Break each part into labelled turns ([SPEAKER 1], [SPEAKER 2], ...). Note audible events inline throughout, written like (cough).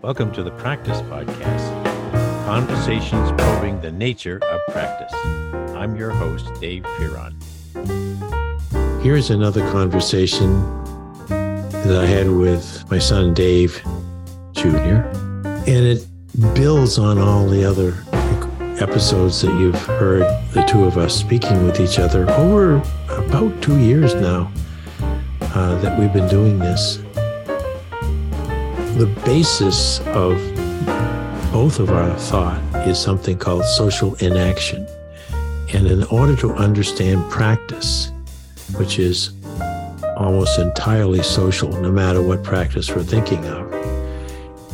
[SPEAKER 1] Welcome to the Practice Podcast Conversations Probing the Nature of Practice. I'm your host, Dave Fearon.
[SPEAKER 2] Here's another conversation that I had with my son, Dave Jr., and it builds on all the other episodes that you've heard the two of us speaking with each other over about two years now uh, that we've been doing this the basis of both of our thought is something called social enaction. And in order to understand practice, which is almost entirely social, no matter what practice we're thinking of,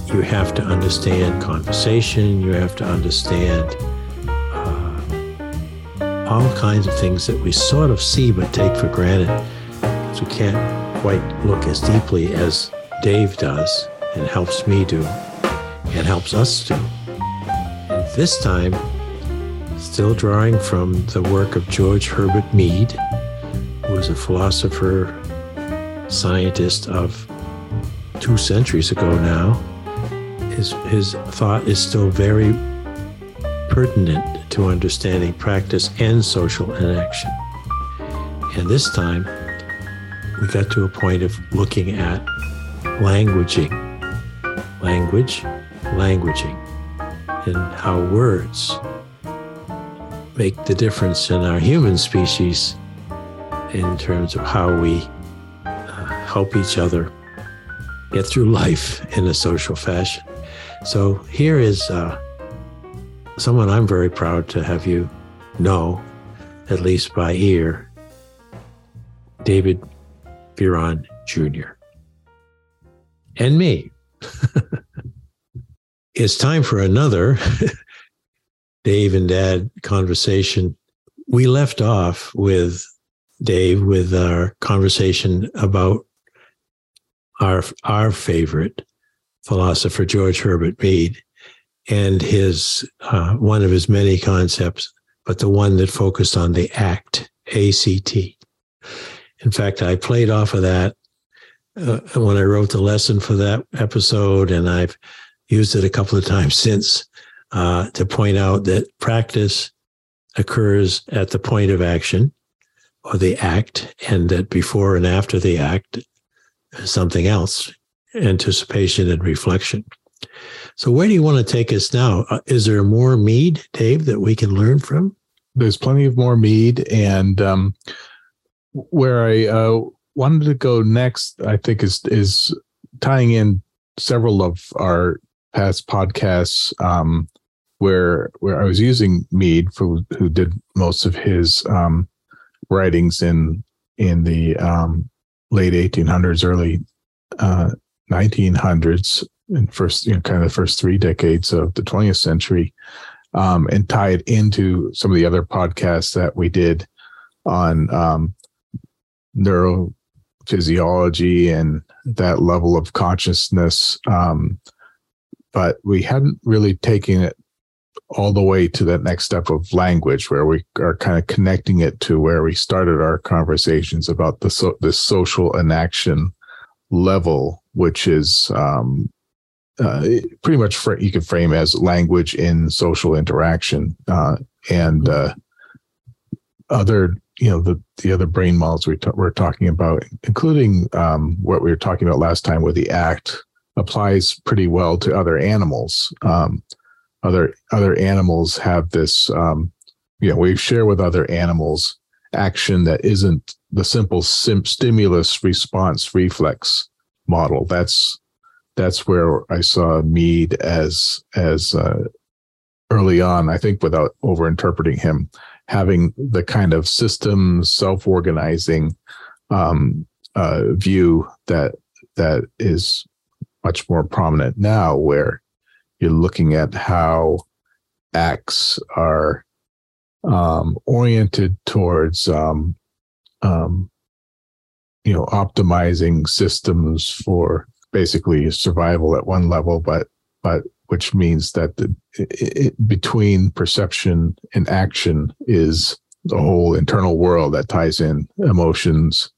[SPEAKER 2] you have to understand conversation, you have to understand uh, all kinds of things that we sort of see but take for granted. So we can't quite look as deeply as Dave does and helps me do and helps us do. And this time, still drawing from the work of George Herbert Mead, who was a philosopher, scientist of two centuries ago now. His, his thought is still very pertinent to understanding practice and social enaction. And this time, we got to a point of looking at languaging language, languaging, and how words make the difference in our human species in terms of how we uh, help each other get through life in a social fashion. So here is uh, someone I'm very proud to have you know, at least by ear, David Fearon Jr. And me, (laughs) it's time for another (laughs) Dave and Dad conversation. We left off with Dave with our conversation about our our favorite philosopher George Herbert Mead and his uh, one of his many concepts, but the one that focused on the act, ACT. In fact, I played off of that uh, when I wrote the lesson for that episode, and I've used it a couple of times since uh, to point out that practice occurs at the point of action or the act, and that before and after the act, something else, anticipation and reflection. So, where do you want to take us now? Uh, is there more Mead, Dave, that we can learn from?
[SPEAKER 3] There's plenty of more Mead, and um, where I uh, wanted to go next, I think, is is tying in several of our past podcasts um, where where I was using Mead, for, who did most of his um, writings in in the um, late 1800s, early uh, 1900s, and first you know kind of the first three decades of the 20th century, um, and tie it into some of the other podcasts that we did on um, neuro physiology and that level of consciousness. Um, but we hadn't really taken it all the way to that next step of language where we are kind of connecting it to where we started our conversations about the so, the social enaction level which is um, uh, pretty much fr- you can frame as language in social interaction uh, and uh, other you know the the other brain models we t- we're talking about, including um, what we were talking about last time with the act, applies pretty well to other animals. Um, other other animals have this, um, you know, we share with other animals action that isn't the simple sim- stimulus response reflex model. That's that's where I saw Mead as as uh, early on. I think without over interpreting him having the kind of system self-organizing um, uh, view that that is much more prominent now, where you're looking at how acts are um, oriented towards um, um, you know optimizing systems for basically survival at one level, but but which means that the, it, between perception and action is the whole internal world that ties in emotions,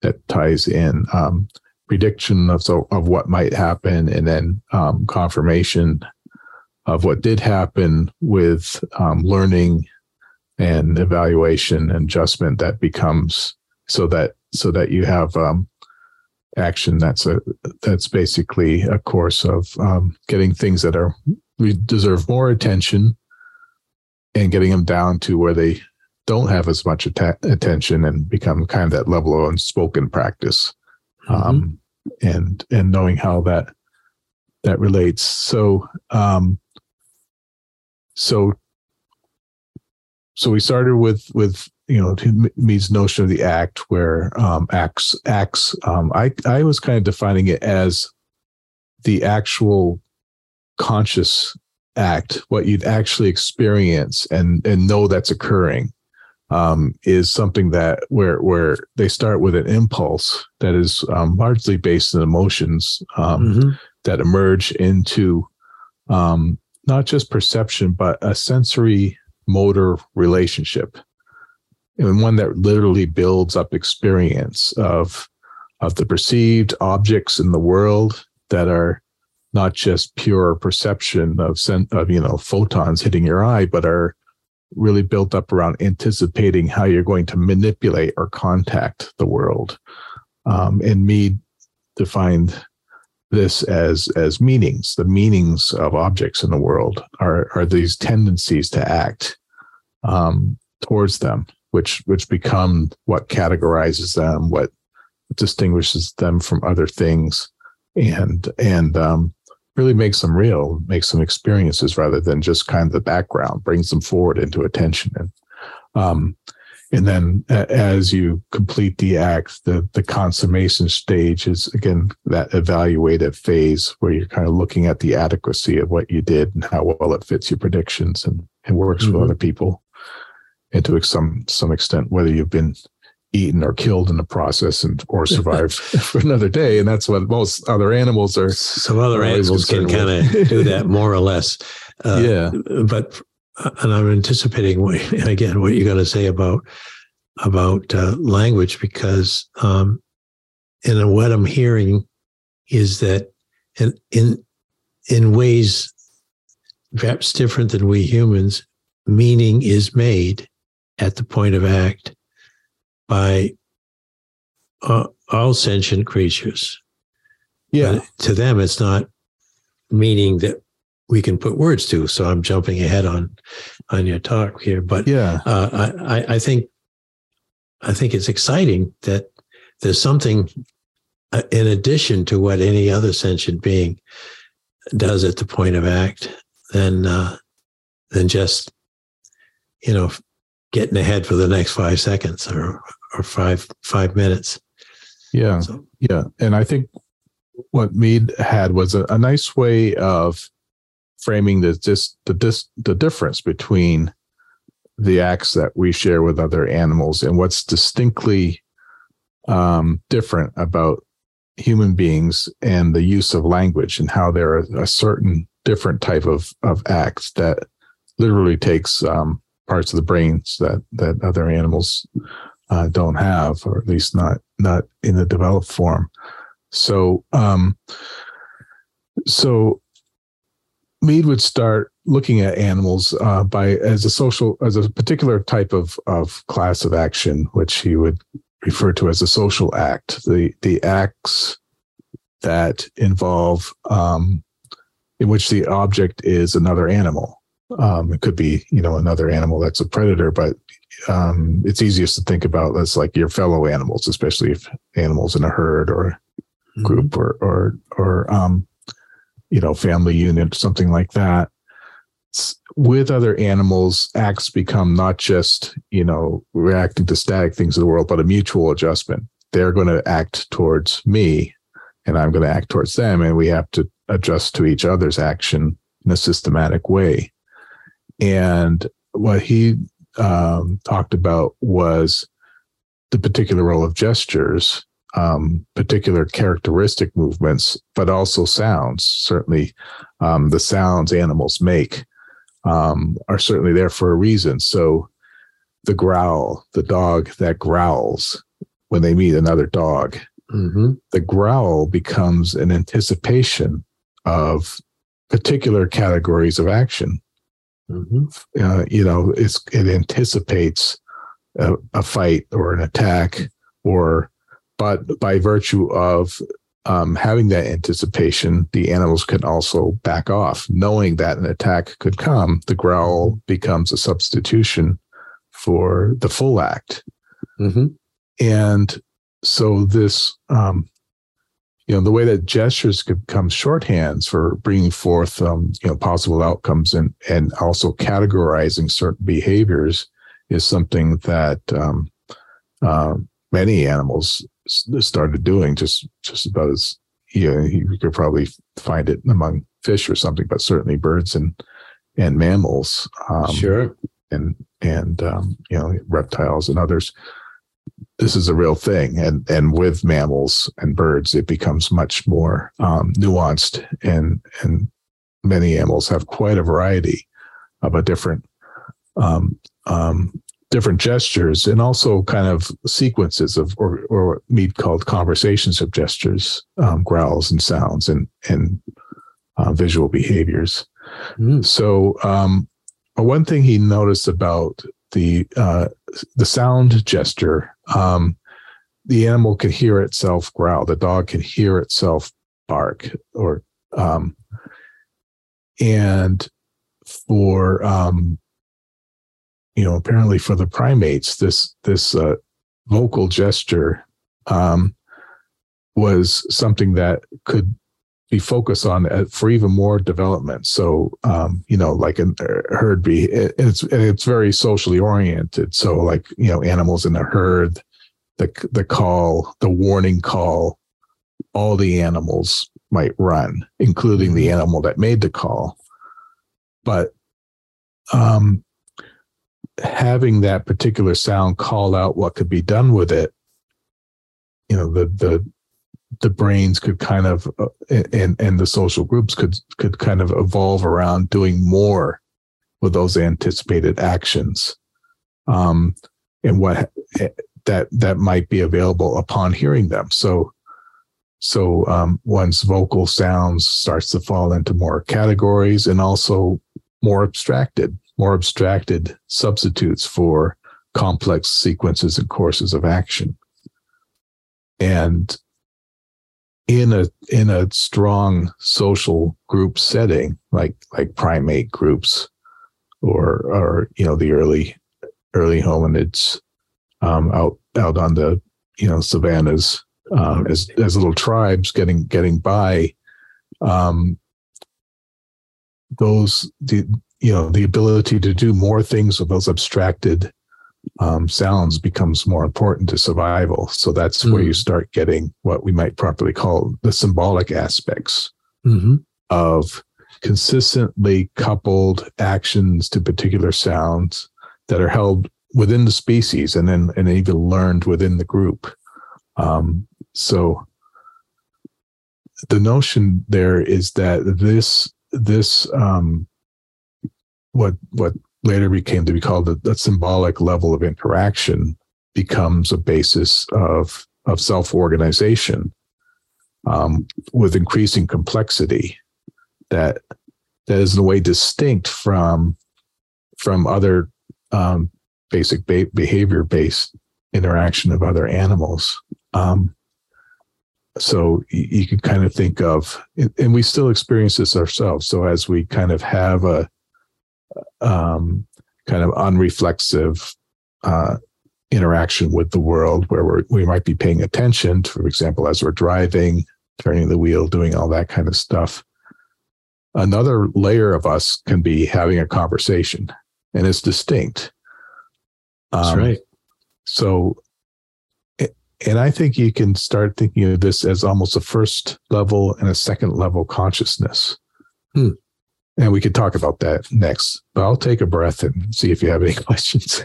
[SPEAKER 3] that ties in um, prediction of of what might happen, and then um, confirmation of what did happen with um, learning and evaluation and adjustment that becomes so that so that you have um, action that's a that's basically a course of um, getting things that are we deserve more attention and getting them down to where they don't have as much att- attention and become kind of that level of unspoken practice mm-hmm. um, and and knowing how that that relates so um so so we started with with you know Mead's notion of the act where um acts acts um i i was kind of defining it as the actual conscious act what you'd actually experience and and know that's occurring um, is something that where where they start with an impulse that is um, largely based on emotions um, mm-hmm. that emerge into um, not just perception but a sensory motor relationship and one that literally builds up experience of of the perceived objects in the world that are not just pure perception of of you know photons hitting your eye but are really built up around anticipating how you're going to manipulate or contact the world. Um, and Mead defined this as as meanings. The meanings of objects in the world are are these tendencies to act um, towards them which which become what categorizes them what distinguishes them from other things and and um, really makes them real, makes them experiences rather than just kind of the background, brings them forward into attention. And um, and then as you complete the act, the the consummation stage is again that evaluative phase where you're kind of looking at the adequacy of what you did and how well it fits your predictions and, and works mm-hmm. with other people. And to some some extent, whether you've been eaten or killed in the process and or (laughs) survived for another day and that's what most other animals are
[SPEAKER 4] some other animals can kind of do that (laughs) more or less.
[SPEAKER 3] Uh, yeah.
[SPEAKER 4] but and i'm anticipating what, (laughs) again what you're going to say about about uh, language because um and what i'm hearing is that in in in ways perhaps different than we humans meaning is made at the point of act by uh, all sentient creatures.
[SPEAKER 3] Yeah.
[SPEAKER 4] But to them, it's not meaning that we can put words to. So I'm jumping ahead on on your talk here, but
[SPEAKER 3] yeah,
[SPEAKER 4] uh, I I think I think it's exciting that there's something uh, in addition to what any other sentient being does at the point of act than uh, than just you know getting ahead for the next five seconds or or five five minutes.
[SPEAKER 3] Yeah, so. yeah, and I think what Mead had was a, a nice way of framing the just the dis, the difference between the acts that we share with other animals and what's distinctly um, different about human beings and the use of language and how there are a certain different type of of acts that literally takes um, parts of the brains that that other animals uh, don't have, or at least not not in the developed form. So, um, so Mead would start looking at animals uh, by as a social as a particular type of of class of action, which he would refer to as a social act. The the acts that involve um, in which the object is another animal. Um, it could be, you know, another animal that's a predator, but um, it's easiest to think about as like your fellow animals, especially if animals in a herd or mm-hmm. group mm-hmm. or or or um, you know, family unit, something like that. With other animals, acts become not just you know reacting to static things in the world, but a mutual adjustment. They're going to act towards me, and I'm going to act towards them, and we have to adjust to each other's action in a systematic way. And what he um, talked about was the particular role of gestures, um, particular characteristic movements, but also sounds. Certainly, um, the sounds animals make um, are certainly there for a reason. So, the growl, the dog that growls when they meet another dog,
[SPEAKER 4] Mm-hmm.
[SPEAKER 3] the growl becomes an anticipation of particular categories of action.
[SPEAKER 4] Mm-hmm.
[SPEAKER 3] Uh, you know, it's it anticipates a, a fight or an attack, or but by virtue of um, having that anticipation, the animals can also back off, knowing that an attack could come. The growl becomes a substitution for the full act.
[SPEAKER 4] Mm-hmm.
[SPEAKER 3] And so this, um, you know, the way that gestures could become shorthands for bringing forth, um, you know, possible outcomes and and also categorizing certain behaviors is something that um, uh, many animals started doing. Just just about as you know, you could probably find it among fish or something, but certainly birds and and mammals. Um,
[SPEAKER 4] sure.
[SPEAKER 3] and and um, you know reptiles and others this is a real thing. And and with mammals and birds it becomes much more um, nuanced. And and many animals have quite a variety of a different um, um, different gestures and also kind of sequences of or or what Mead called conversations of gestures um, growls and sounds and and uh, visual behaviors.
[SPEAKER 4] Mm.
[SPEAKER 3] so um, one thing he noticed about the uh, the sound gesture, um, the animal can hear itself growl. The dog can hear itself bark, or um, and for um, you know, apparently for the primates, this this uh, vocal gesture um, was something that could be focused on uh, for even more development. So, um, you know, like a herd be it's it's very socially oriented. So, like you know, animals in a herd, the the call, the warning call, all the animals might run, including the animal that made the call. But um, having that particular sound call out what could be done with it, you know, the the the brains could kind of uh, and and the social groups could could kind of evolve around doing more with those anticipated actions um and what that that might be available upon hearing them. So so um one's vocal sounds starts to fall into more categories and also more abstracted more abstracted substitutes for complex sequences and courses of action. And in a in a strong social group setting like like primate groups or or you know the early early hominids um, out out on the you know savannas um, as as little tribes getting getting by um, those the you know the ability to do more things with those abstracted um, sounds becomes more important to survival. So that's mm. where you start getting what we might properly call the symbolic aspects
[SPEAKER 4] mm-hmm.
[SPEAKER 3] of consistently coupled actions to particular sounds that are held within the species and then and even learned within the group. Um, so the notion there is that this this um, what what later became to be called the, the symbolic level of interaction becomes a basis of of self-organization um, with increasing complexity that that is in a way distinct from from other um, basic ba- behavior based interaction of other animals. Um, so you can kind of think of and we still experience this ourselves. So as we kind of have a um, kind of unreflexive uh, interaction with the world where we're, we might be paying attention, to, for example, as we're driving, turning the wheel, doing all that kind of stuff. Another layer of us can be having a conversation and it's distinct.
[SPEAKER 4] That's um, right.
[SPEAKER 3] So, and I think you can start thinking of this as almost a first level and a second level consciousness.
[SPEAKER 4] Hmm
[SPEAKER 3] and we could talk about that next. But I'll take a breath and see if you have any (laughs) questions.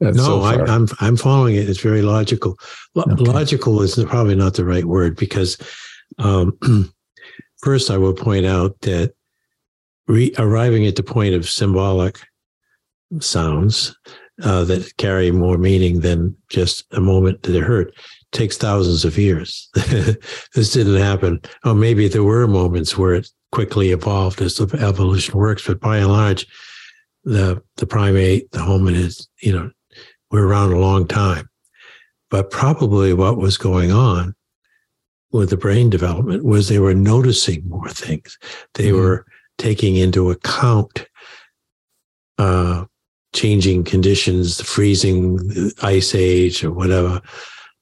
[SPEAKER 4] no, so I, am I'm, I'm following it. It's very logical. okay. Logical is probably not the right word because um, (clears throat) first I will point out that re- arriving at the point of symbolic sounds uh, that carry more meaning than just a moment that they hurt
[SPEAKER 2] takes thousands of years. (laughs) this didn't happen. Oh, maybe there were moments where it quickly evolved as evolution works, but by and large, the the primate, the hominids, you know, were around a long time. But probably what was going on with the brain development was they were noticing more things. They mm-hmm. were taking into account uh, changing conditions, the freezing, the ice age, or whatever,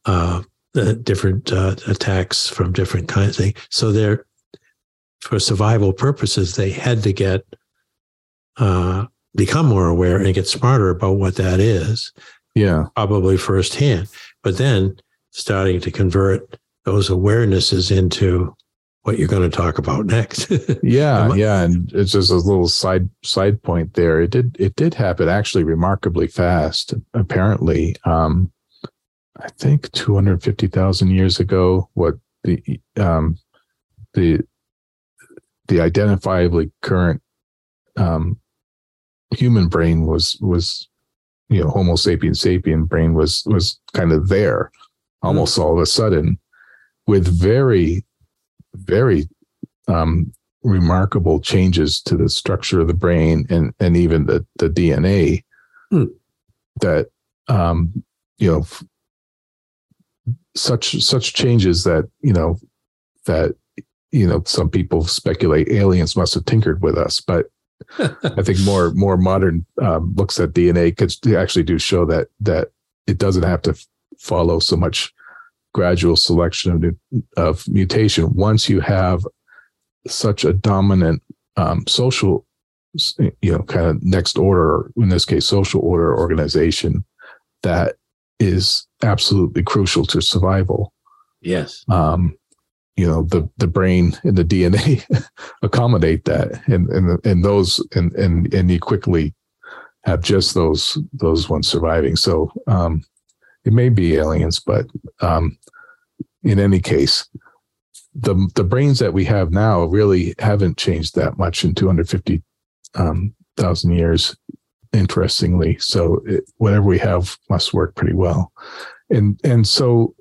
[SPEAKER 2] uh, the different uh, attacks from different kinds of things. So they're for survival purposes, they had to get uh, become more aware and get smarter about what that is.
[SPEAKER 3] Yeah,
[SPEAKER 2] probably firsthand. But then starting to convert those awarenesses into what you're going to talk about next. (laughs)
[SPEAKER 3] yeah, yeah, and it's just a little side side point there. It did it did happen actually remarkably fast. Apparently, um, I think 250,000 years ago, what the um, the the identifiably current um, human brain was was you know Homo sapien sapien brain was was kind of there almost all of a sudden with very, very um, remarkable changes to the structure of the brain and and even the the DNA hmm. that um, you know such such changes that you know that you know some people speculate aliens must have tinkered with us, but I think more (laughs) more modern um, looks at DNA could actually do show that that it doesn't have to follow so much gradual selection of, of mutation. Once you have such a dominant um, social you know kind of next order in this case social order organization that is absolutely crucial to survival.
[SPEAKER 2] Yes.
[SPEAKER 3] Um you know the the brain and the dna (laughs) accommodate that. And and and those and and and you quickly have just those those ones surviving. So um it may be aliens, but um, in any case, the the brains that we have now really haven't changed that much in 250 um, thousand years. Interestingly, so it, whatever we have must work pretty well, and and so,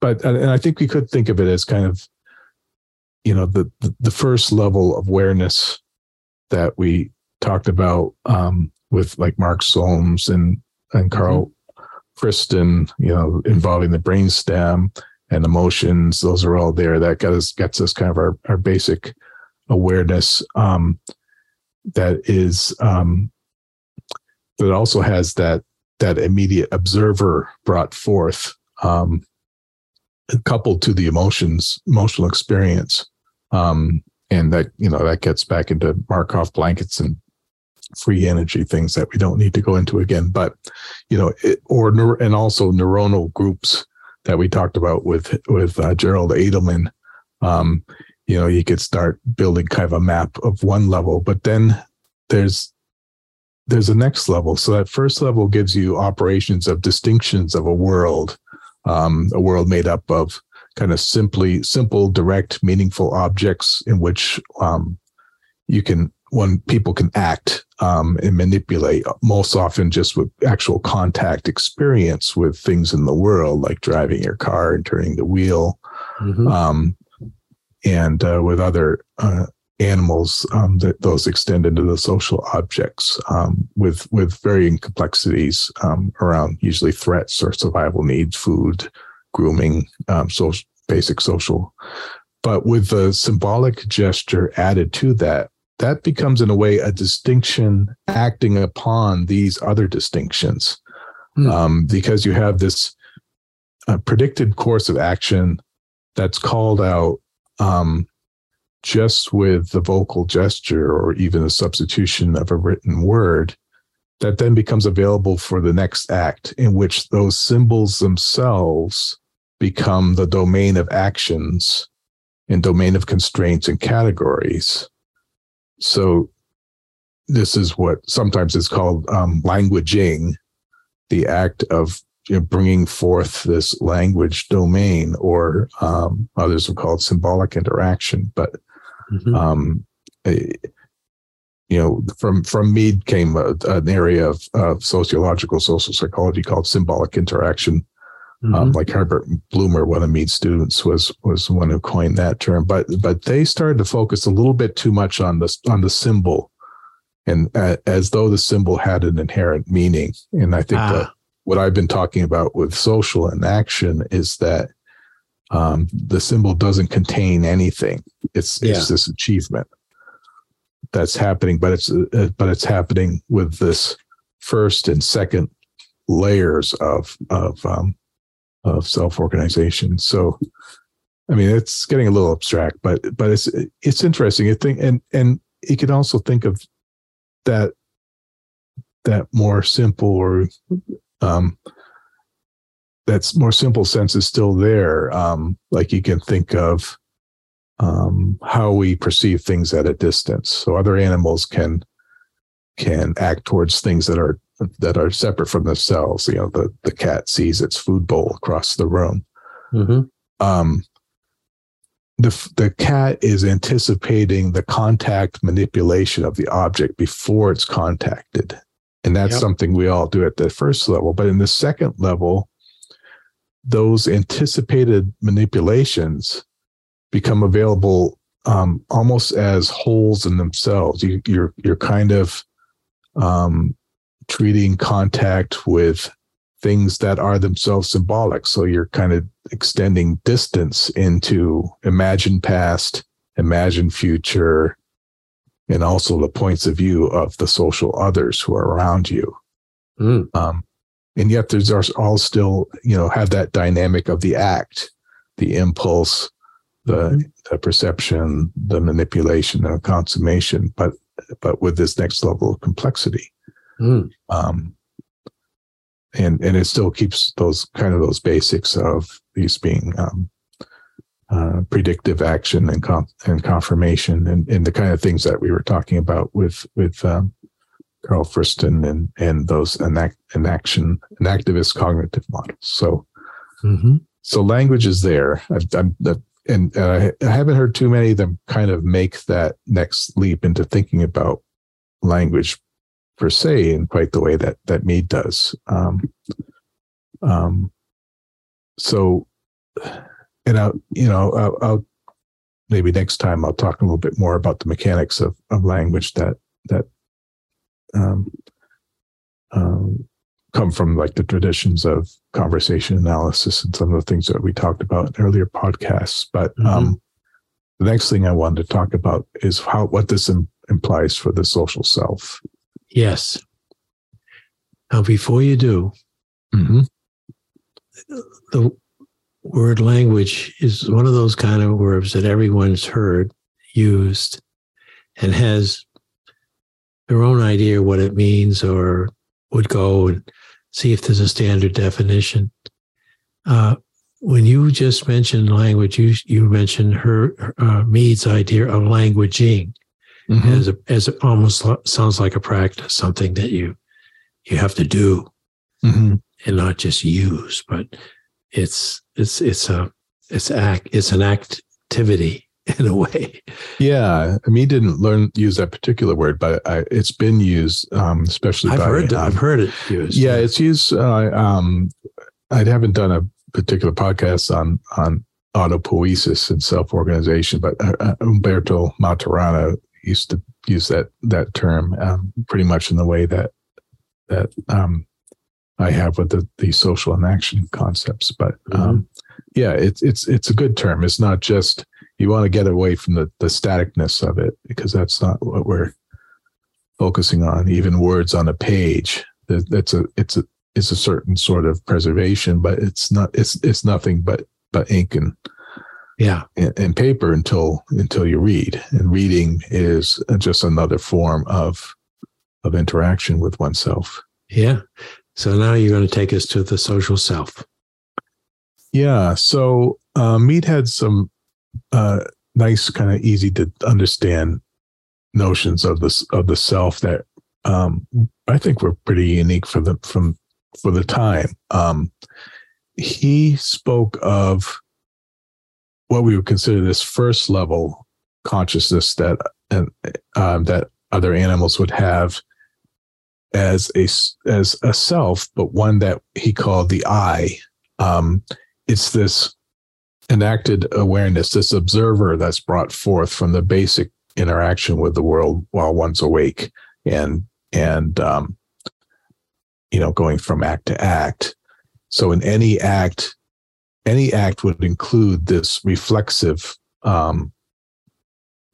[SPEAKER 3] but and I think we could think of it as kind of, you know, the the, first level of awareness that we talked about um, with like Mark Solms and and Carl Friston, you know, involving the brainstem and emotions. Those are all there. That gets us, gets us kind of our, our basic awareness um, that is um, that also has that that immediate observer brought forth um, coupled to the emotions emotional experience um, and that you know that gets back into markov blankets and free energy things that we don't need to go into again. But you know it, or and also neuronal groups that we talked about with with uh, gerald edelman um, you know you could start building kind of a map of one level but then there's there's a next level. So that first level gives you operations of distinctions of a world um, a world made up of kind of simply simple direct meaningful objects in which um, you can when people can act um, and manipulate, most often just with actual contact experience with things in the world, like driving your car and turning the wheel, mm-hmm. um, and uh, with other uh, animals, um, that those extend into the social objects um, with with varying complexities um, around usually threats or survival needs, food, grooming, um, social basic social. But with the symbolic gesture added to that, that becomes in a way a distinction acting upon these other distinctions mm. um, because you have this uh, predicted course of action that's called out um, just with the vocal gesture or even a substitution of a written word that then becomes available for the next act in which those symbols themselves become the domain of actions and domain of constraints and categories so this is what sometimes is called um, languaging, the act of you know, bringing forth this language domain, or um, others have called symbolic interaction. But mm-hmm. um, a, you know, from from Mead came a, an area of, of sociological social psychology called symbolic interaction, Um,
[SPEAKER 4] Mhm.
[SPEAKER 3] like Herbert Blumer, one of Mead's students, was was the one who coined that term. But but they started to focus a little bit too much on the on the symbol, and uh, as though the symbol had an inherent meaning. And I think
[SPEAKER 4] Ah.
[SPEAKER 3] that what I've been talking about with social and action is that um, the symbol doesn't contain anything. It's
[SPEAKER 4] Yeah.
[SPEAKER 3] it's this achievement that's happening, but it's uh, but it's happening with this first and second layers of of um, of self organization. So, I mean, it's getting a little abstract, but but it's it's interesting. I think, and and you can also think of that that more simple or um, that's more simple sense is still there. Um, like you can think of um, how we perceive things at a distance. So other animals can can act towards things that are that are separate from themselves. You know, the the cat sees its food bowl across the room.
[SPEAKER 4] Mhm.
[SPEAKER 3] Um, the the cat is anticipating the contact manipulation of the object before it's contacted, and that's
[SPEAKER 4] Yep.
[SPEAKER 3] something we all do at the first level. But in the second level, those anticipated manipulations become available um, almost as wholes in themselves. You, you're you're kind of um, treating contact with things that are themselves symbolic. So you're kind of extending distance into imagined past, imagined future, and also the points of view of the social others who are around you.
[SPEAKER 4] Mm.
[SPEAKER 3] Um, and yet there's are all still, you know, have that dynamic of the act, the impulse, the, the perception, the manipulation, the consummation, but but with this next level of complexity.
[SPEAKER 4] Mm.
[SPEAKER 3] Um, and and it still keeps those kind of those basics of these being um, uh, predictive action and con- and confirmation and, and the kind of things that we were talking about with with um, Carl Friston and and those enact, enaction and activist cognitive models. So
[SPEAKER 4] Mhm.
[SPEAKER 3] so language is there. I've, I'm, that- and uh, I haven't heard too many of them kind of make that next leap into thinking about language per se in quite the way that that Mead does. Um, um, so, and I'll, you know, I'll, I'll maybe next time I'll talk a little bit more about the mechanics of of language that that um, um, come from like the traditions of conversation analysis and some of the things that we talked about in earlier podcasts. But um, the next thing I wanted to talk about is how what this im- implies for the social self.
[SPEAKER 4] Yes. Now, before you do,
[SPEAKER 3] Mm-hmm.
[SPEAKER 4] the word language is one of those kind of words that everyone's heard used and has their own idea what it means or would go and see if there's a standard definition. Uh, when you just mentioned language, you you mentioned her uh, Mead's idea of languaging as a, as it almost sounds like a practice, something that you you have to do
[SPEAKER 3] Mm-hmm.
[SPEAKER 4] and not just use, but it's it's it's a it's act it's an activity (laughs) in a way.
[SPEAKER 3] Yeah, I mean, didn't learn use that particular word, but I, it's been used, um, especially
[SPEAKER 4] I've
[SPEAKER 3] by.
[SPEAKER 4] heard
[SPEAKER 3] um,
[SPEAKER 4] I've heard it used.
[SPEAKER 3] yeah, it's used. Uh, um, I haven't done a particular podcast on on autopoiesis and self organization, but uh, uh, Umberto Maturana used to use that that term um, pretty much in the way that that um, I have with the the social and action concepts. But um, yeah, it's it's it's a good term. It's not just you want to get away from the the staticness of it because that's not what we're focusing on. Even words on a page, that's a it's a it's a certain sort of preservation, but it's not it's it's nothing but but ink and
[SPEAKER 4] yeah,
[SPEAKER 3] and, and paper until until you read. And reading is just another form of of interaction with oneself.
[SPEAKER 4] yeah. So now you're going to take us to the social self.
[SPEAKER 3] Yeah. So uh, Mead had some uh, nice, kind of easy to understand notions of this of the self that um, I think were pretty unique for the from for the time. Um, he spoke of what we would consider this first level consciousness that and um, that other animals would have as a as a self, but one that he called the I, um, it's this enacted awareness, this observer that's brought forth from the basic interaction with the world while one's awake and and um, you know going from act to act. So in any act, any act would include this reflexive um,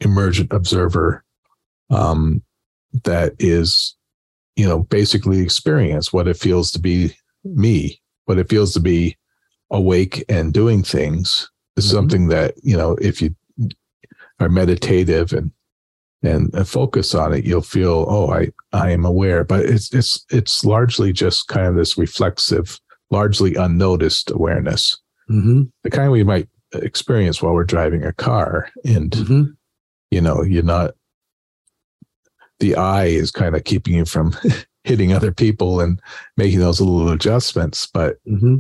[SPEAKER 3] emergent observer um, that is you know basically experience what it feels to be me what it feels to be awake and doing things is mm-hmm. something that you know if you are meditative and and focus on it you'll feel oh i i am aware but it's it's it's largely just kind of this reflexive largely unnoticed awareness mm-hmm. the kind we might experience while we're driving a car and mm-hmm. you know you're not the I is kind of keeping you from (laughs) hitting other people and making those little adjustments but mm-hmm.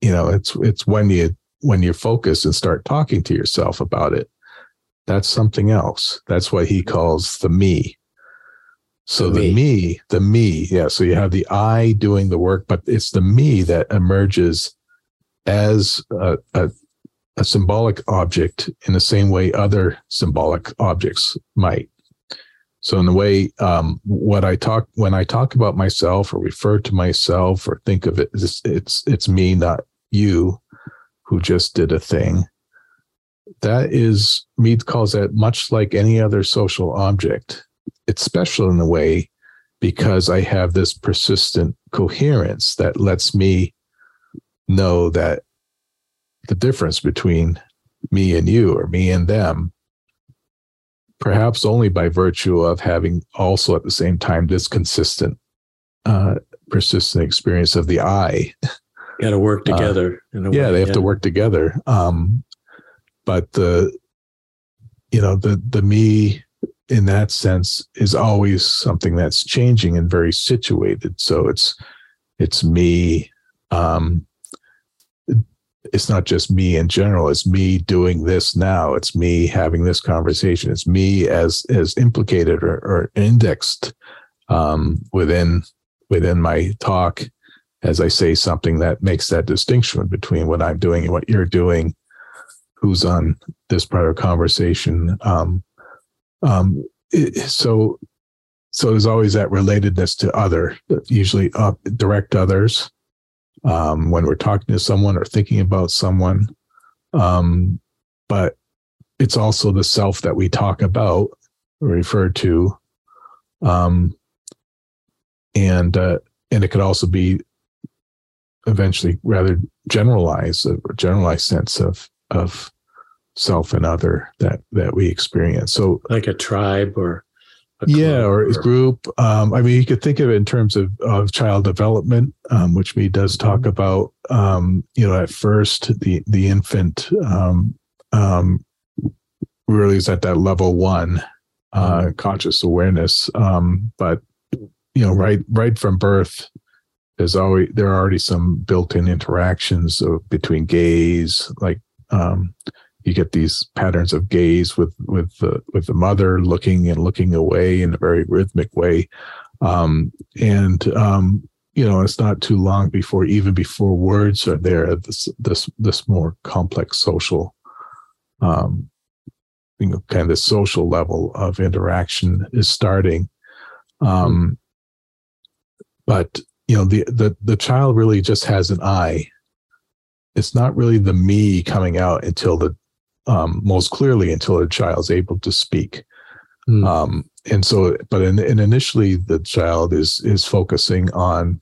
[SPEAKER 3] You know it's it's when you when you focus and start talking to yourself about it that's something else. That's what he mm-hmm. calls the me. So the, the me. me the me yeah so you have the i doing the work but it's the me that emerges as a, a, a symbolic object in the same way other symbolic objects might so in the way um, what I talk when I talk about myself or refer to myself or think of it, it's it's, it's me, not you, who just did a thing. That is Mead calls that much like any other social object. It's special in a way because I have this persistent coherence that lets me know that the difference between me and you or me and them perhaps only by virtue of having also at the same time this consistent, uh, persistent experience of the I.
[SPEAKER 2] Got to work uh, together.
[SPEAKER 3] Uh, yeah, way. they have yeah. to work together. Um, but the, you know, the the me in that sense is always something that's changing and very situated. So it's it's me um, it's not just me in general it's me doing this now it's me having this conversation it's me as as implicated or, or indexed um, within within my talk as i say something that makes that distinction between what i'm doing and what you're doing who's on this part of conversation um, um, it, so so there's always that relatedness to other usually uh, direct others um, when we're talking to someone or thinking about someone. Um, but it's also the self that we talk about, refer to. Um, and uh, and it could also be eventually rather generalized, a generalized sense of of self and other that that we experience. So
[SPEAKER 2] like a tribe or
[SPEAKER 3] yeah, or, or group. Um, I mean, you could think of it in terms of, of child development, um, which Mead does talk mm-hmm. about. Um, you know, at first, the the infant um, um, really is at that level one uh, mm-hmm. conscious awareness, um, but you know, right right from birth, there's always there are already some built-in interactions of, between gaze, like um, you get these patterns of gaze with with the with the mother looking and looking away in a very rhythmic way. Um, and um, you know it's not too long before even before words are there this this this more complex social um, you know kind of the social level of interaction is starting. Um, but you know the the the child really just has an I. It's not really the me coming out until the um, most clearly until a child's able to speak. Mm. Um, and so, but in, and initially the child is is focusing on,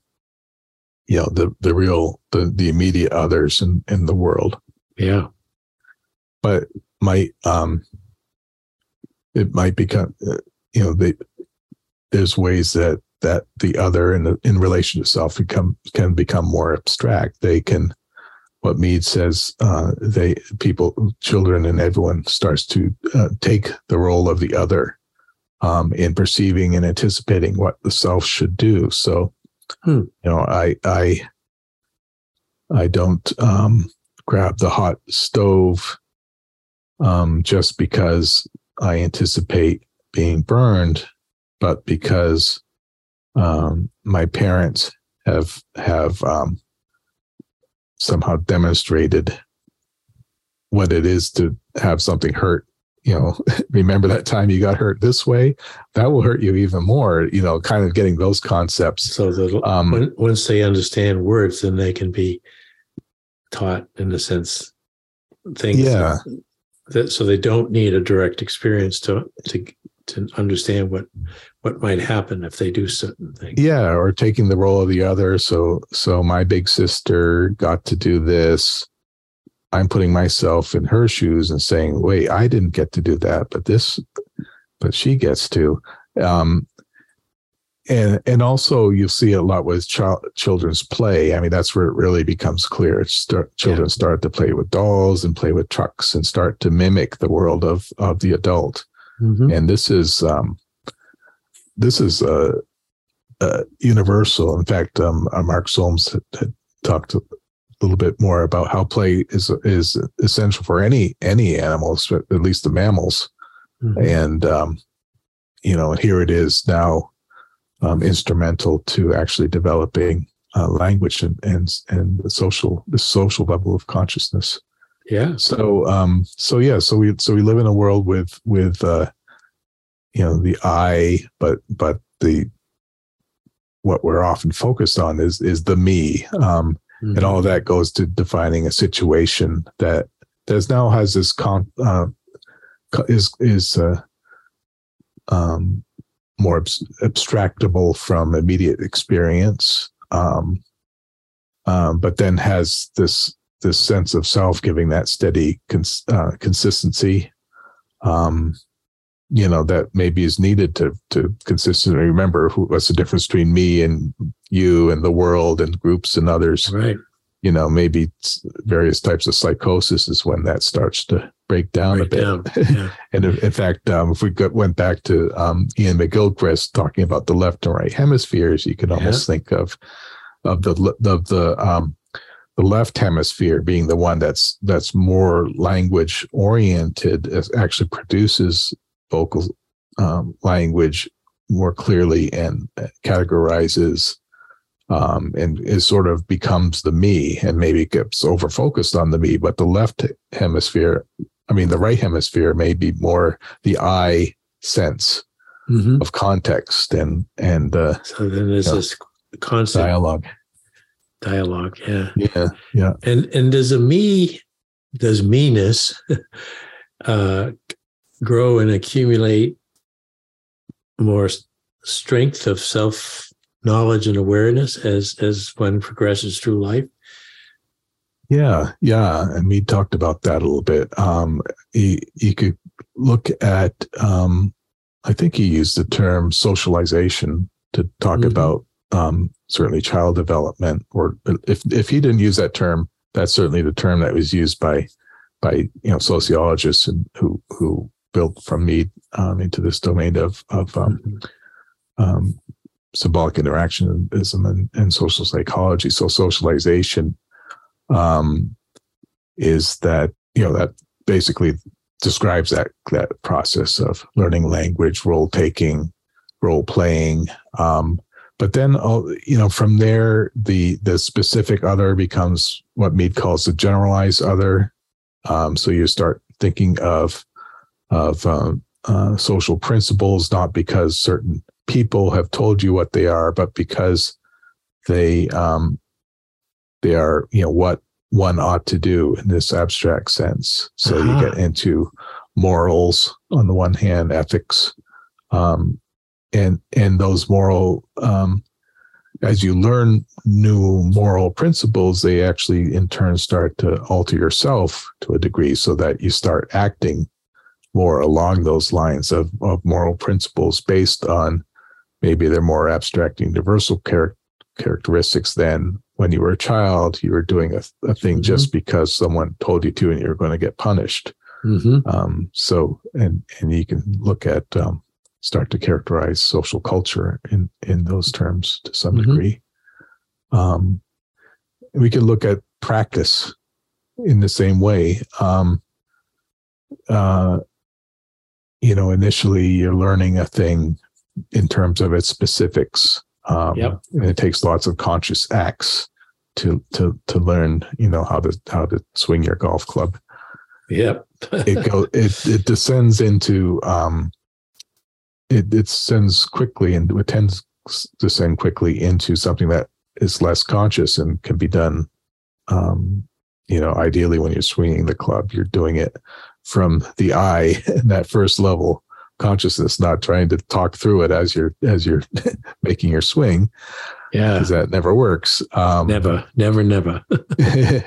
[SPEAKER 3] you know, the the real the the immediate others in in the world.
[SPEAKER 2] Yeah,
[SPEAKER 3] but might um, it might become, uh, you know, the there's ways that that the other in the, in relation to self become can become more abstract. They can what Mead says, uh, they people, children, and everyone starts to uh, take the role of the other um, in perceiving and anticipating what the self should do. So, hmm. you know, I I I don't um, grab the hot stove um, just because I anticipate being burned, but because um, my parents have have um, somehow demonstrated what it is to have something hurt you know (laughs) remember that time you got hurt this way that will hurt you even more you know kind of getting those concepts
[SPEAKER 2] So that
[SPEAKER 3] Um,
[SPEAKER 2] once they understand words, then they can be taught, in a sense, things.
[SPEAKER 3] Yeah.
[SPEAKER 2] That, so they don't need a direct experience to to to understand what what might happen if they do certain things.
[SPEAKER 3] yeah or taking the role of the other. So so my big sister got to do this. I'm putting myself in her shoes and saying wait i didn't get to do that but this but she gets to. Um and and also you see a lot with child children's play. I mean that's where it really becomes clear. It's start, children start to play with dolls and play with trucks and start to mimic the world of of the adult
[SPEAKER 2] Mhm.
[SPEAKER 3] and this is um, this is uh, uh, universal. In fact, um, uh, Mark Solms had, had talked a little bit more about how play is is essential for any any animals, at least the mammals.
[SPEAKER 2] Mhm.
[SPEAKER 3] And um, you know, and here it is now um, instrumental to actually developing uh, language and and and the social the social level of consciousness
[SPEAKER 2] Yeah.
[SPEAKER 3] so um so yeah so we so we live in a world with with uh you know the i but but the what we're often focused on is is the me um and all of that goes to defining a situation that there's now has this con uh, is is uh, um more abs- abstractable from immediate experience um um but then has this this sense of self giving that steady cons- uh, consistency um you know that maybe is needed to to consistently remember who, what's the difference between me and you and the world and groups and others
[SPEAKER 2] Right.
[SPEAKER 3] you know maybe various types of psychosis is when that starts to break down
[SPEAKER 2] Break
[SPEAKER 3] a bit
[SPEAKER 2] down. (laughs) Yeah.
[SPEAKER 3] and in, in fact um, if we got, went back to um, Iain McGilchrist talking about the left and right hemispheres you can almost think of of the of the um, the left hemisphere being the one that's that's more language oriented actually produces vocal um, language more clearly and categorizes um, and it sort of becomes the me and maybe gets over focused on the me but the left hemisphere i mean the right hemisphere may be more the i sense
[SPEAKER 2] Mhm.
[SPEAKER 3] of context and and uh,
[SPEAKER 2] So then there's
[SPEAKER 3] Yeah.
[SPEAKER 2] this constant
[SPEAKER 3] dialogue
[SPEAKER 2] dialogue. Yeah.
[SPEAKER 3] yeah yeah
[SPEAKER 2] And and does a me does meanness (laughs) uh grow and accumulate more strength of self knowledge and awareness as as one progresses through life?
[SPEAKER 3] Yeah, yeah, and we talked about that a little bit. Um, you, you could look at, um, I think he used the term socialization to talk
[SPEAKER 2] Mhm.
[SPEAKER 3] about um, certainly child development. Or if if he didn't use that term, that's certainly the term that was used by by you know sociologists and who who built from Mead um, into this domain of of um, um, symbolic interactionism and, and social psychology. So socialization um, is that you know that basically describes that that process of learning language, role taking, role playing. Um, but then you know from there the the specific other becomes what Mead calls the generalized other. Um, so you start thinking of of um, uh, social principles not because certain people have told you what they are, but because they um, they are you know what one ought to do in this abstract sense. So
[SPEAKER 2] Uh-huh.
[SPEAKER 3] you get into morals on the one hand, ethics, um, and and those moral um, as you learn new moral principles, they actually in turn start to alter yourself to a degree, so that you start acting more along those lines of, of moral principles based on maybe they're more abstract and universal char- characteristics than when you were a child you were doing a, a thing just because someone told you to and you were going to get punished
[SPEAKER 2] Mm-hmm.
[SPEAKER 3] um, so and and you can look at um, start to characterize social culture in in those terms to some
[SPEAKER 2] Mhm.
[SPEAKER 3] degree um, we can look at practice in the same way um, uh, you know initially you're learning a thing in terms of its specifics um,
[SPEAKER 2] Yep.
[SPEAKER 3] and it takes lots of conscious acts to to to learn you know how to how to swing your golf club
[SPEAKER 2] Yep.
[SPEAKER 3] it go (laughs) it it descends into um it it descends quickly and it tends to send quickly into something that is less conscious and can be done um you know ideally when you're swinging the club you're doing it from the eye (laughs) that first level consciousness not trying to talk through it as you're as you're (laughs) making your swing
[SPEAKER 2] yeah.
[SPEAKER 3] because that never works um
[SPEAKER 2] Never, never, never. (laughs)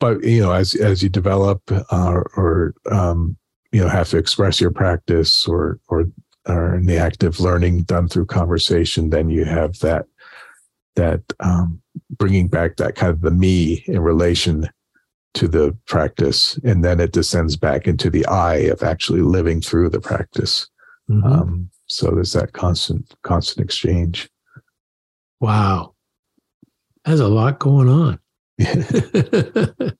[SPEAKER 3] but you know as as you develop uh, or um, you know have to express your practice or or or in the active learning done through conversation then you have that that um, bringing back that kind of the me in relation to the practice and then it descends back into the I of actually living through the practice
[SPEAKER 2] Mhm.
[SPEAKER 3] um, so there's that constant constant exchange
[SPEAKER 2] wow. There's a lot going on. (laughs) (laughs) and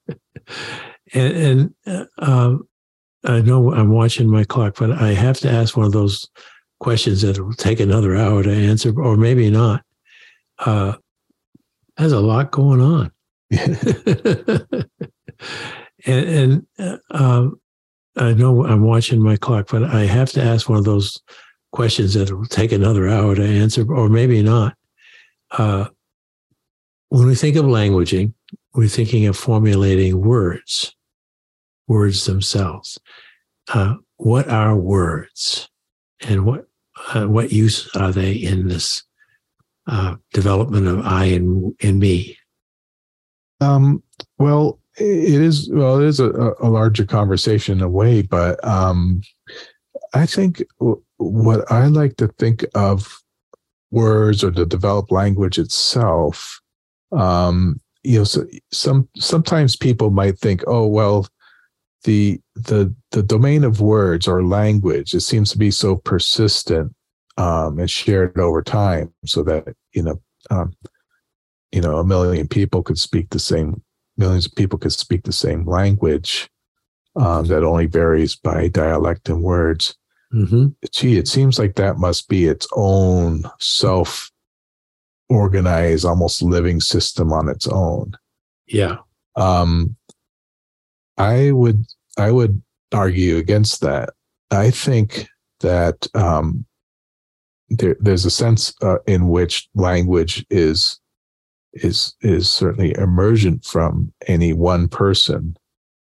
[SPEAKER 2] and uh, um, I know I'm watching my clock, but I have to ask one of those questions that will take another hour to answer, or maybe not. Uh, a lot going on, (laughs) and, and uh, I know I'm watching my clock, but I have to ask one of those questions that will take another hour to answer, or maybe not. Uh, when we think of languaging, we're thinking of formulating words, words themselves. Uh, what are words, and what uh, what use are they in this uh, development of I and and me?
[SPEAKER 3] Um, well, it is well, it is a, a larger conversation in a way, but um, I think w- what I like to think of words or to develop language itself. Um, you know, so some sometimes people might think, oh well, the the the domain of words or language it seems to be so persistent um, and shared over time, so that you know um, you know a million people could speak the same millions of people could speak the same language um, that only varies by dialect and words
[SPEAKER 2] Mm-hmm.
[SPEAKER 3] gee it seems like that must be its own self organized almost living system on its own
[SPEAKER 2] Yeah.
[SPEAKER 3] um i would i would argue against that i think that um there, there's a sense uh, in which language is is is certainly emergent from any one person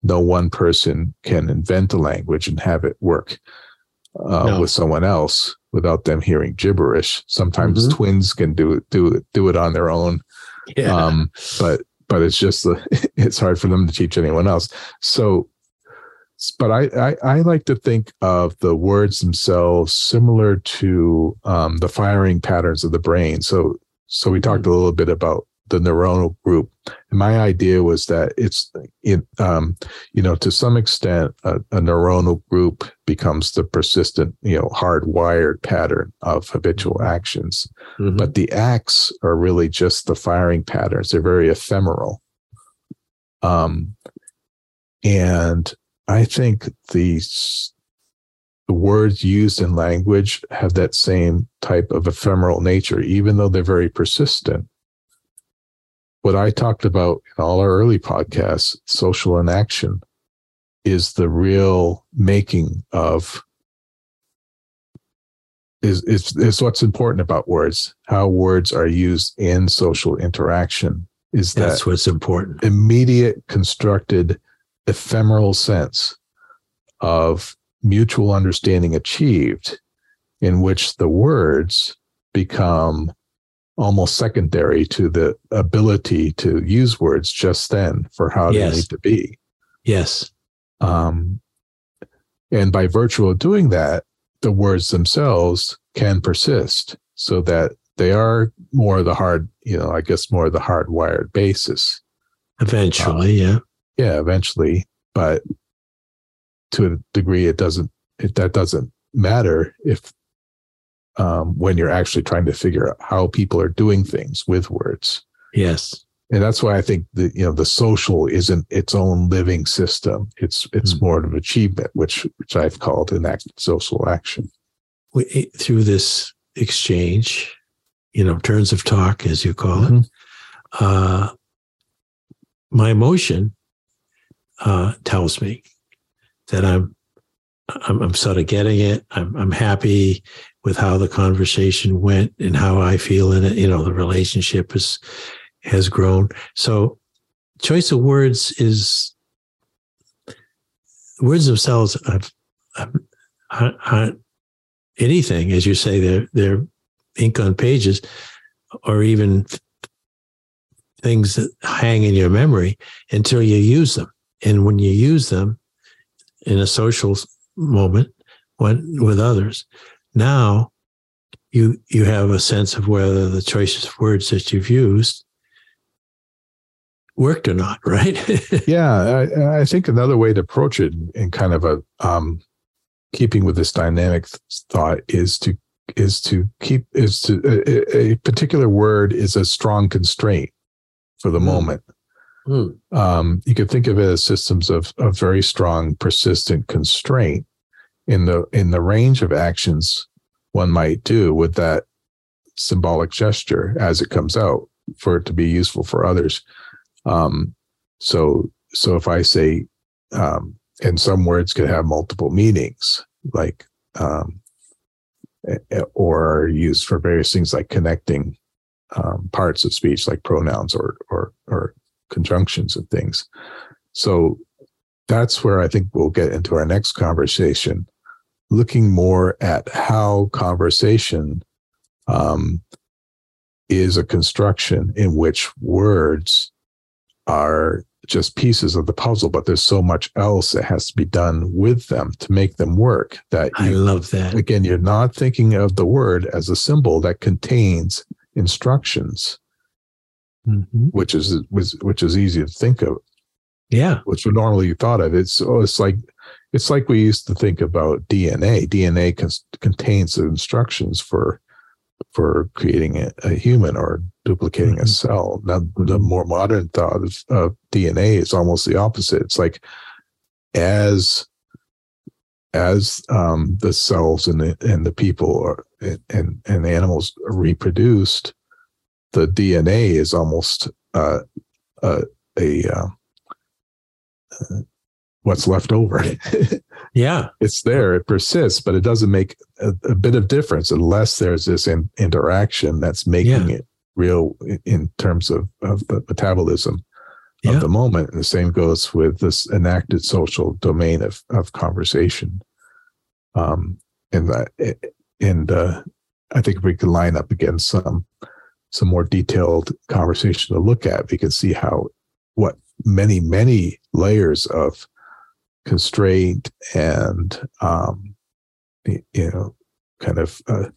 [SPEAKER 3] no one person can invent a language and have it work uh,
[SPEAKER 2] No.
[SPEAKER 3] with someone else without them hearing gibberish sometimes
[SPEAKER 2] Mhm.
[SPEAKER 3] twins can do it do do it on their own
[SPEAKER 2] Yeah.
[SPEAKER 3] um but but it's just the (laughs) it's hard for them to teach anyone else. So but I, I i like to think of the words themselves similar to um the firing patterns of the brain. So so we talked a little bit about the neuronal group. And my idea was that it's in um you know to some extent a, a neuronal group becomes the persistent you know hardwired pattern of habitual actions.
[SPEAKER 2] Mhm.
[SPEAKER 3] but the acts are really just the firing patterns. They're very ephemeral. Um and i think these the words used in language have that same type of ephemeral nature even though they're very persistent what i talked about in all our early podcasts social enaction is the real making of is, is is what's important about words how words are used in social interaction is that
[SPEAKER 2] That's what's important.
[SPEAKER 3] immediate constructed ephemeral sense of mutual understanding achieved in which the words become almost secondary to the ability to use words just then for how
[SPEAKER 2] Yes.
[SPEAKER 3] they need to be
[SPEAKER 2] Yes.
[SPEAKER 3] um, and by virtue of doing that, the words themselves can persist so that they are more of the hard, you know, I guess more of the hardwired basis.
[SPEAKER 2] Eventually, yeah.
[SPEAKER 3] Yeah, eventually, but to a degree, it doesn't. It, that doesn't matter if um, when you're actually trying to figure out how people are doing things with words
[SPEAKER 2] Yes.
[SPEAKER 3] and that's why I think the you know the social isn't its own living system. It's it's
[SPEAKER 2] Mm.
[SPEAKER 3] more of an achievement, which which I've called an act social action.
[SPEAKER 2] We, through this exchange, you know, turns of talk, as you call it,
[SPEAKER 3] Mhm.
[SPEAKER 2] uh, my emotion uh, tells me that I'm, I'm I'm sort of getting it. I'm I'm happy with how the conversation went and how I feel in it. You know, the relationship has has grown. So, choice of words is words themselves aren't, anything, as you say. They're they're ink on pages, or even things that hang in your memory until you use them. And when you use them in a social moment when, with others, now you you have a sense of whether the choices of words that you've used worked or not, (laughs) right?
[SPEAKER 3] yeah, I, I, think another way to approach it in kind of a um, keeping with this dynamic thought is to is to keep is to a, a particular word is a strong constraint for the mm. moment. Mm. Um, you could think of it as systems of, of very strong, persistent constraint in the in the range of actions one might do with that symbolic gesture as it comes out for it to be useful for others. Um, so so if I say, um, and some words could have multiple meanings, like um, or used for various things like connecting um, parts of speech like pronouns or or or conjunctions and things. So that's where I think we'll get into our next conversation, looking more at how conversation um, is a construction in which words are just pieces of the puzzle, but there's so much else that has to be done with them to make them work. That
[SPEAKER 2] you, I love that.
[SPEAKER 3] Again, you're not thinking of the word as a symbol that contains instructions, mm-hmm. which is which is easy to think of.
[SPEAKER 2] Yeah,
[SPEAKER 3] which would normally you thought of. It's oh, it's like it's like we used to think about DNA. DNA con- contains the instructions for for creating a, a human or duplicating mm-hmm. a cell. Now, mm-hmm. the more modern thought of, of DNA is almost the opposite. It's like as as um, the cells and the and the people are, and and animals are reproduced, the DNA is almost uh, uh, a uh, what's left over. (laughs)
[SPEAKER 2] yeah,
[SPEAKER 3] it's there, it persists, but it doesn't make a, a bit of difference unless there's this in, interaction that's making yeah. it real in terms of of the metabolism yeah. of the moment. And the same goes with this enacted social domain of of conversation. Um, and that, and uh, I think if we could line up against some some more detailed conversation to look at, we can see how what many many layers of constraint and um, you know kind of uh,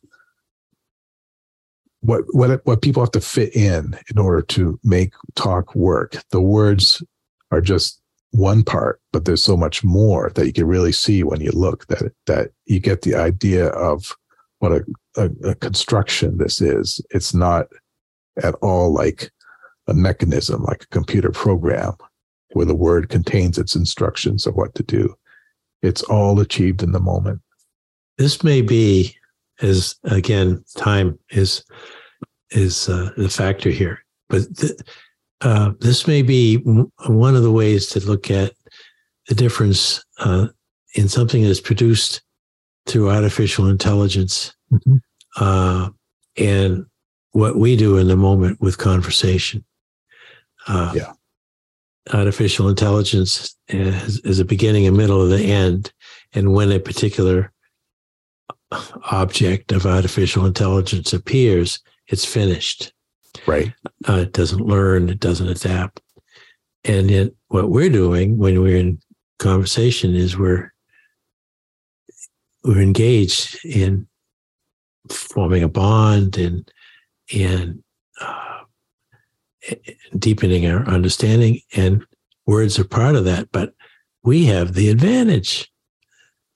[SPEAKER 3] what what what people have to fit in in order to make talk work. The words are just one part, but there's so much more that you can really see when you look that that you get the idea of what a, a, a construction this is. It's not at all like a mechanism, like a computer program where the word contains its instructions of what to do. It's all achieved in the moment.
[SPEAKER 2] This may be, as again, time is is uh, the factor here, but th- uh, this may be one of the ways to look at the difference uh, in something that's produced through artificial intelligence mm-hmm. Uh, and what we do in the moment with conversation.
[SPEAKER 3] Uh, yeah.
[SPEAKER 2] Artificial intelligence is, is a beginning, a middle, and the end. And when a particular object of artificial intelligence appears, it's finished.
[SPEAKER 3] Right.
[SPEAKER 2] Uh, it doesn't learn, it doesn't adapt. And yet, what we're doing when we're in conversation is we're we're engaged in forming a bond and and uh, deepening our understanding. And words are part of that, but we have the advantage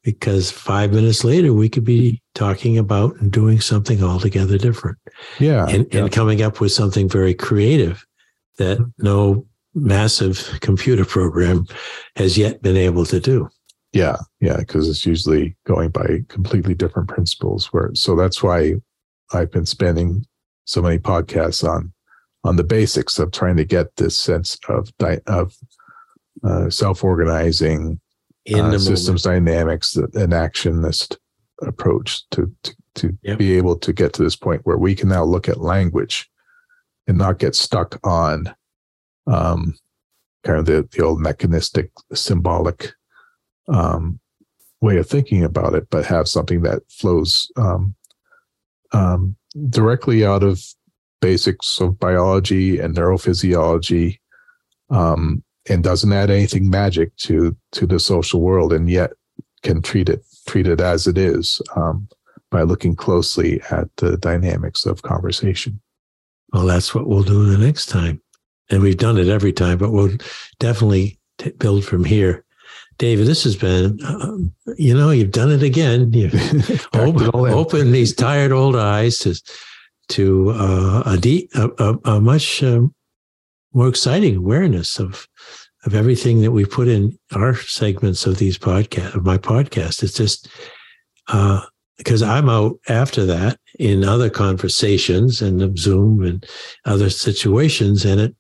[SPEAKER 2] because five minutes later we could be talking about and doing something altogether different.
[SPEAKER 3] Yeah.
[SPEAKER 2] And,
[SPEAKER 3] yeah.
[SPEAKER 2] and coming up with something very creative that mm-hmm. no massive computer program has yet been able to do.
[SPEAKER 3] Yeah. Yeah. Because it's usually going by completely different principles where so that's why I've been spending so many podcasts on on the basics of trying to get this sense of di- of uh, self-organizing
[SPEAKER 2] In
[SPEAKER 3] uh,
[SPEAKER 2] the
[SPEAKER 3] systems dynamics, an actionist approach to to, to
[SPEAKER 2] Yep.
[SPEAKER 3] be able to get to this point where we can now look at language and not get stuck on um, kind of the the old mechanistic symbolic um, way of thinking about it, but have something that flows um, um, directly out of basics of biology and neurophysiology um, and doesn't add anything magic to to the social world and yet can treat it treat it as it is um, by looking closely at the dynamics of conversation
[SPEAKER 2] Well, that's what we'll do the next time. And we've done it every time, but we'll definitely t- build from here. David, this has been, uh, you know, you've done it again. You've
[SPEAKER 3] Backed (laughs)
[SPEAKER 2] open,
[SPEAKER 3] it all in.
[SPEAKER 2] open these tired old eyes to, to uh, a, deep, a, a, much um, more exciting awareness of of everything that we put in our segments of these podcast of my podcast. It's just uh, because I'm out after that in other conversations and Zoom and other situations, and it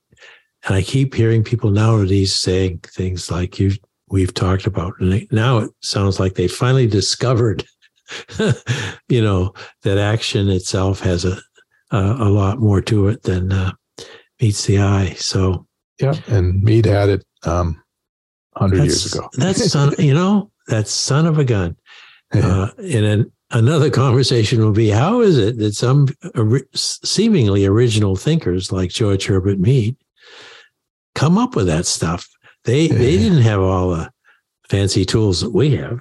[SPEAKER 2] and I keep hearing people nowadays saying things like you we've talked about, and now it sounds like they finally discovered, (laughs) you know, that action itself has a a, a lot more to it than uh, meets the eye. So
[SPEAKER 3] yeah and mead had it um 100 years ago
[SPEAKER 2] that's (laughs) son, you know that's son of a gun. Uh, and then another conversation will be how is it that some ori- seemingly original thinkers like George Herbert Mead come up with that stuff? They they didn't have all the fancy tools that we have.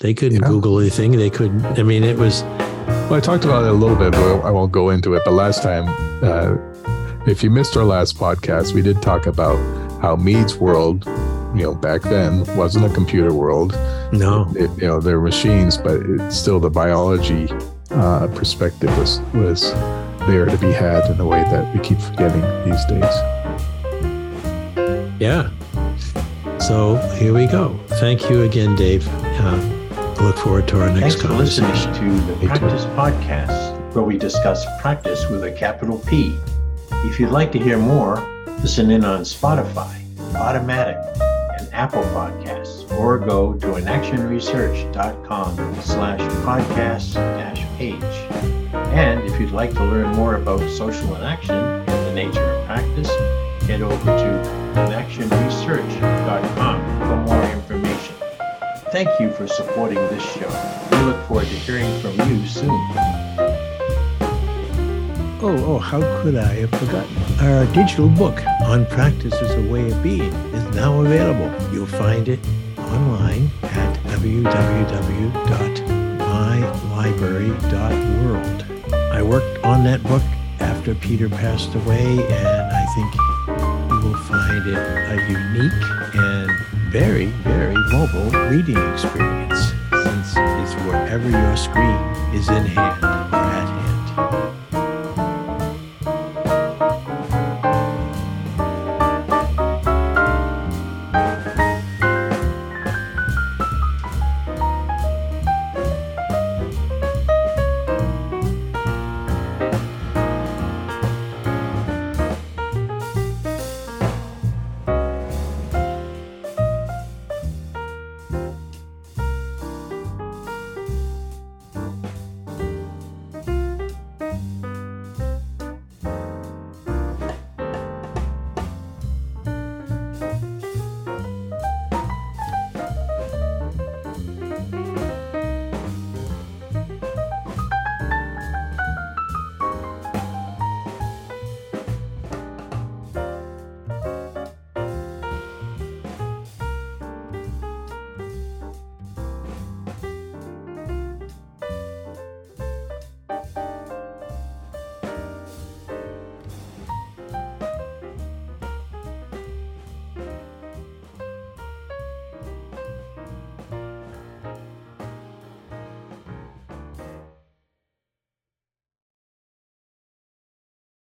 [SPEAKER 2] They couldn't
[SPEAKER 3] Yeah.
[SPEAKER 2] Google anything. They couldn't. I mean, it was
[SPEAKER 3] Well, I talked about it a little bit, but I won't go into it. But last time, uh, if you missed our last podcast, we did talk about how Mead's world, you know, back then wasn't a computer world.
[SPEAKER 2] no.
[SPEAKER 3] It, you know, they're machines, but it's still the biology uh, perspective was was there to be had in a way that we keep forgetting these days.
[SPEAKER 2] Yeah. So here we go. Thank you again, Dave. Uh, look forward to our next
[SPEAKER 1] Thanks for listening to the. Practice Podcast, where we discuss practice with a capital P. If you'd like to hear more, listen in on Spotify, Automatic, and Apple Podcasts, or go to inactionresearch.com slash podcast dash page. And if you'd like to learn more about social enaction and the nature of practice, head over to inactionresearch.com for more information. Thank you for supporting this show. We look forward to hearing from you soon.
[SPEAKER 2] Oh, oh, how could I have forgotten? Our digital book on practice as a way of being is now available. You'll find it online at www.mylibrary.world. I worked on that book after Peter passed away, and I think you will find it a unique and very, very mobile reading experience since it's wherever your screen is in hand.